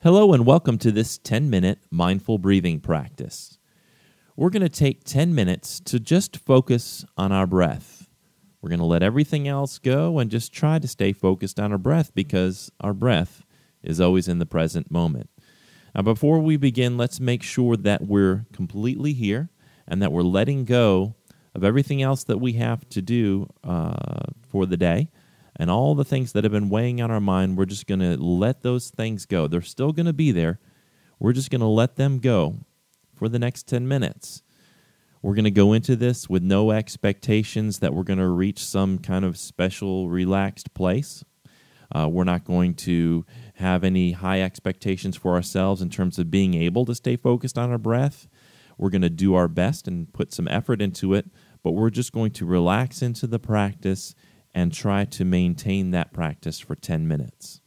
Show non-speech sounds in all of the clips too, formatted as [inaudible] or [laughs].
Hello, and welcome to this 10 minute mindful breathing practice. We're going to take 10 minutes to just focus on our breath. We're going to let everything else go and just try to stay focused on our breath because our breath is always in the present moment. Now, before we begin, let's make sure that we're completely here and that we're letting go of everything else that we have to do uh, for the day and all the things that have been weighing on our mind, we're just going to let those things go. They're still going to be there. We're just going to let them go for the next 10 minutes. We're going to go into this with no expectations that we're going to reach some kind of special, relaxed place. Uh, we're not going to have any high expectations for ourselves in terms of being able to stay focused on our breath. We're going to do our best and put some effort into it, but we're just going to relax into the practice and try to maintain that practice for 10 minutes.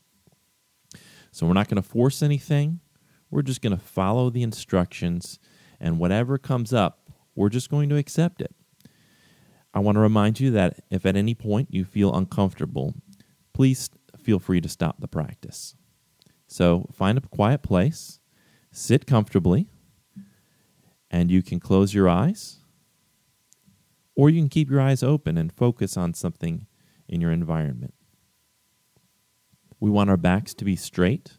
So we're not going to force anything. We're just going to follow the instructions, and whatever comes up, we're just going to accept it. I want to remind you that if at any point you feel uncomfortable, please feel free to stop the practice. So find a quiet place, sit comfortably, and you can close your eyes, or you can keep your eyes open and focus on something in your environment. We want our backs to be straight,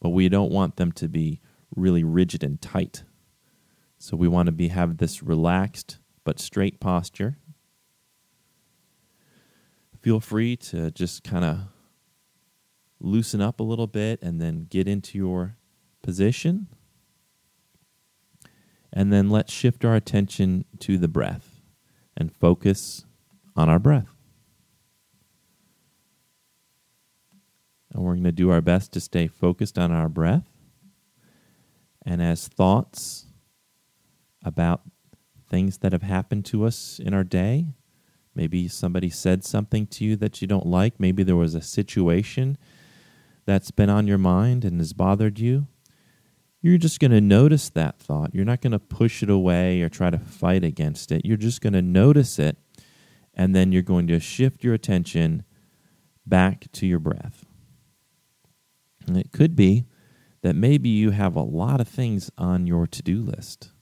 but we don't want them to be really rigid and tight. So we want to be have this relaxed but straight posture. Feel free to just kind of loosen up a little bit and then get into your position. And then let's shift our attention to the breath and focus on our breath. And we're going to do our best to stay focused on our breath. And as thoughts about things that have happened to us in our day, maybe somebody said something to you that you don't like, maybe there was a situation that's been on your mind and has bothered you, you're just going to notice that thought. You're not going to push it away or try to fight against it. You're just going to notice it, and then you're going to shift your attention back to your breath. And it could be that maybe you have a lot of things on your to do list,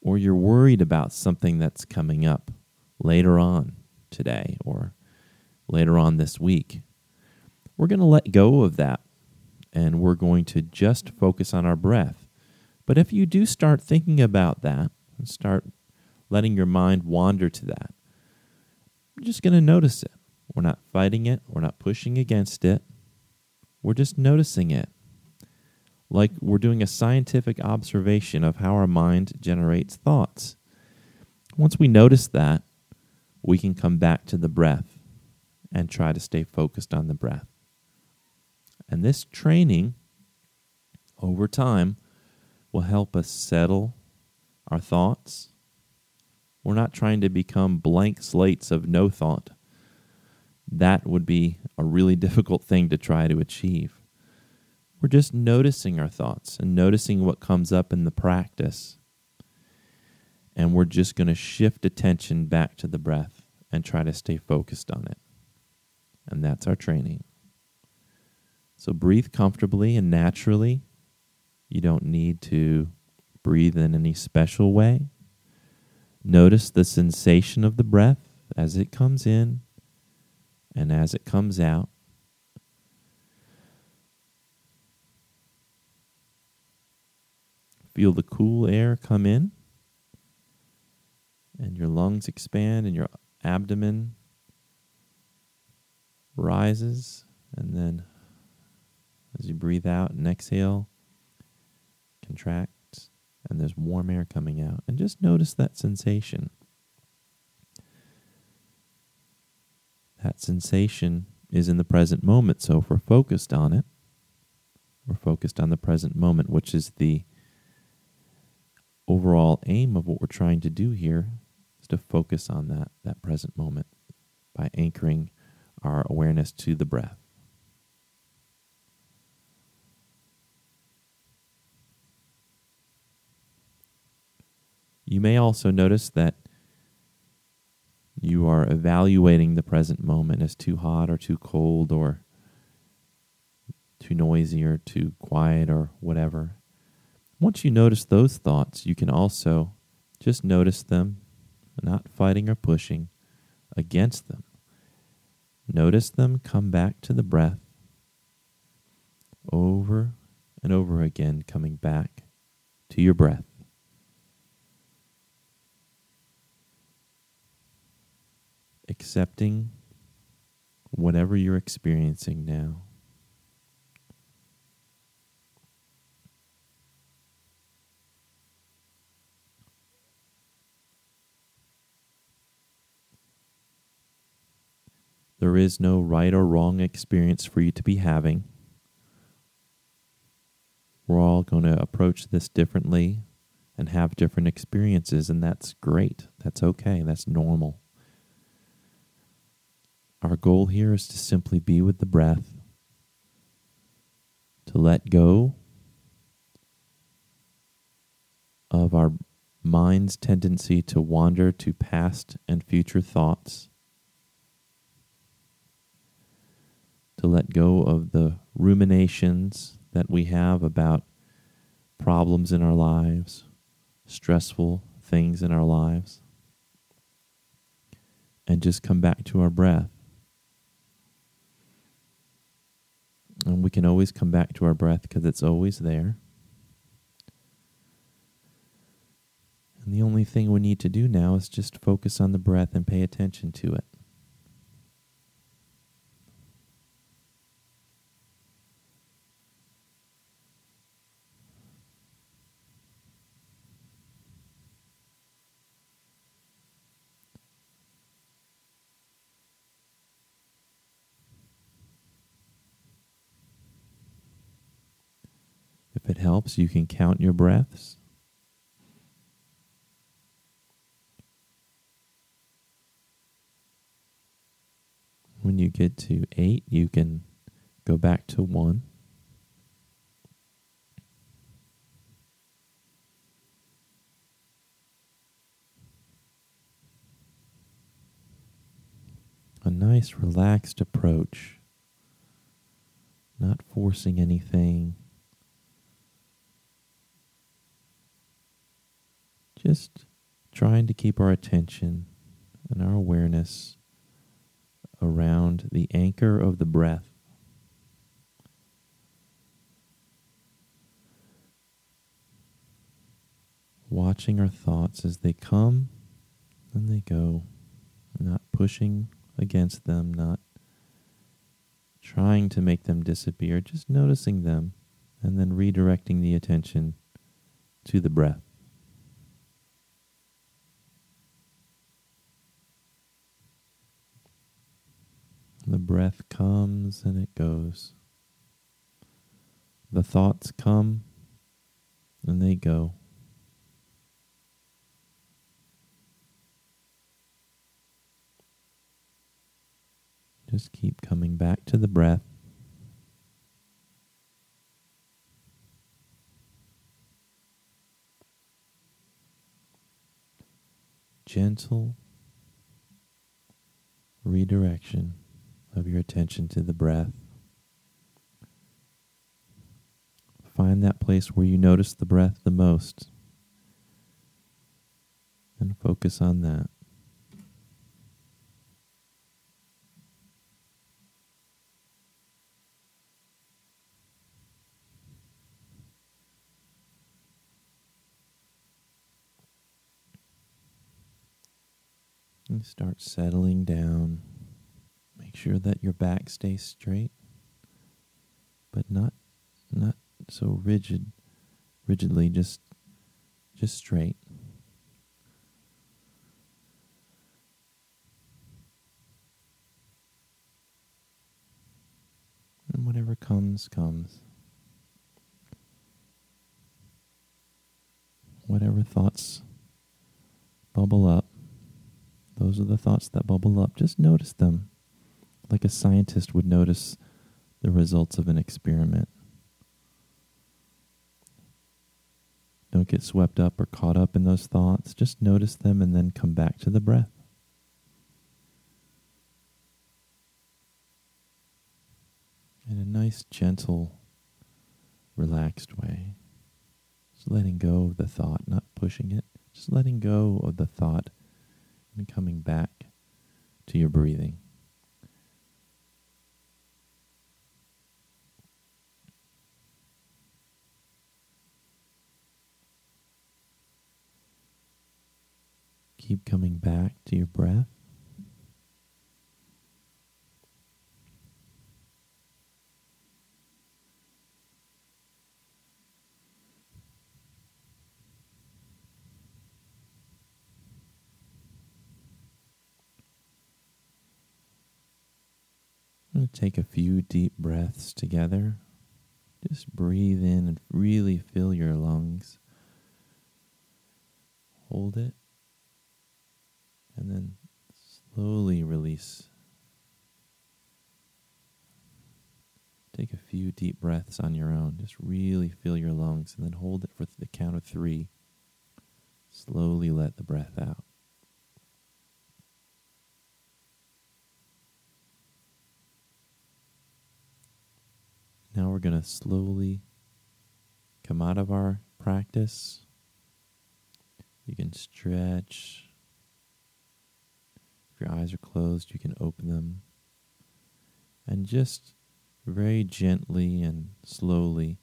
or you're worried about something that's coming up later on today or later on this week. We're going to let go of that and we're going to just focus on our breath. But if you do start thinking about that and start letting your mind wander to that, you're just going to notice it. We're not fighting it, we're not pushing against it. We're just noticing it. Like we're doing a scientific observation of how our mind generates thoughts. Once we notice that, we can come back to the breath and try to stay focused on the breath. And this training over time will help us settle our thoughts. We're not trying to become blank slates of no thought that would be a really [laughs] difficult thing to try to achieve. We're just noticing our thoughts and noticing what comes up in the practice. And we're just going to shift attention back to the breath and try to stay focused on it. And that's our training. So breathe comfortably and naturally. You don't need to breathe in any special way. Notice the sensation of the breath as it comes in and as it comes out, feel the cool air come in, and your lungs expand, and your abdomen rises, and then as you breathe out and exhale, contracts, and there's warm air coming out. And just notice that sensation. That sensation is in the present moment. So if we're focused on it, we're focused on the present moment, which is the overall aim of what we're trying to do here is to focus on that that present moment by anchoring our awareness to the breath. You may also notice that you are evaluating the present moment as too hot or too cold or too noisy or too quiet or whatever. Once you notice those thoughts, you can also just notice them, not fighting or pushing against them. Notice them come back to the breath over and over again, coming back to your breath. Accepting whatever you're experiencing now. There is no right or wrong experience for you to be having. We're all going to approach this differently and have different experiences, and that's great. That's okay. That's normal. Our goal here is to simply be with the breath, to let go of our mind's tendency to wander to past and future thoughts, to let go of the ruminations that we have about problems in our lives, stressful things in our lives, and just come back to our breath. And we can always come back to our breath because it's always there. And the only thing we need to do now is just focus on the breath and pay attention to it. If it helps, you can count your breaths. When you get to eight, you can go back to one. A nice, relaxed approach, not forcing anything. Just trying to keep our attention and our awareness around the anchor of the breath. Watching our thoughts as they come and they go, not pushing against them, not trying to make them disappear, just noticing them and then redirecting the attention to the breath. The breath comes and it goes. The thoughts come and they go. Just keep coming back to the breath. Gentle redirection of your attention to the breath. Find that place where you notice the breath the most and focus on that. And start settling down. Sure that your back stays straight, but not not so rigid rigidly just just straight. And whatever comes comes. Whatever thoughts bubble up, those are the thoughts that bubble up. Just notice them like a scientist would notice the results of an experiment. Don't get swept up or caught up in those thoughts. Just notice them and then come back to the breath. in a nice, gentle, relaxed way. Just letting go of the thought, not pushing it, just letting go of the thought and coming back to your breathing. Keep coming back to your breath. Take a few deep breaths together. Just breathe in and really fill your lungs. Hold it. And then slowly release. Take a few deep breaths on your own. Just really fill your lungs and then hold it for the count of three. Slowly let the breath out. Now we're going to slowly come out of our practice. You can stretch. If your eyes are closed, you can open them. And just very gently and slowly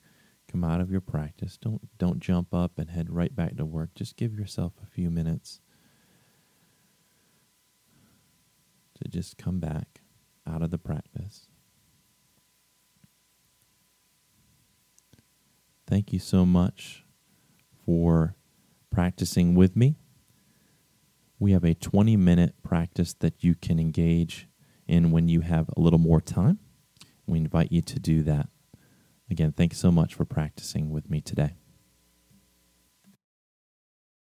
come out of your practice. Don't don't jump up and head right back to work. Just give yourself a few minutes to just come back out of the practice. Thank you so much for practicing with me. We have a 20 minute practice that you can engage in when you have a little more time. We invite you to do that. Again, thanks so much for practicing with me today.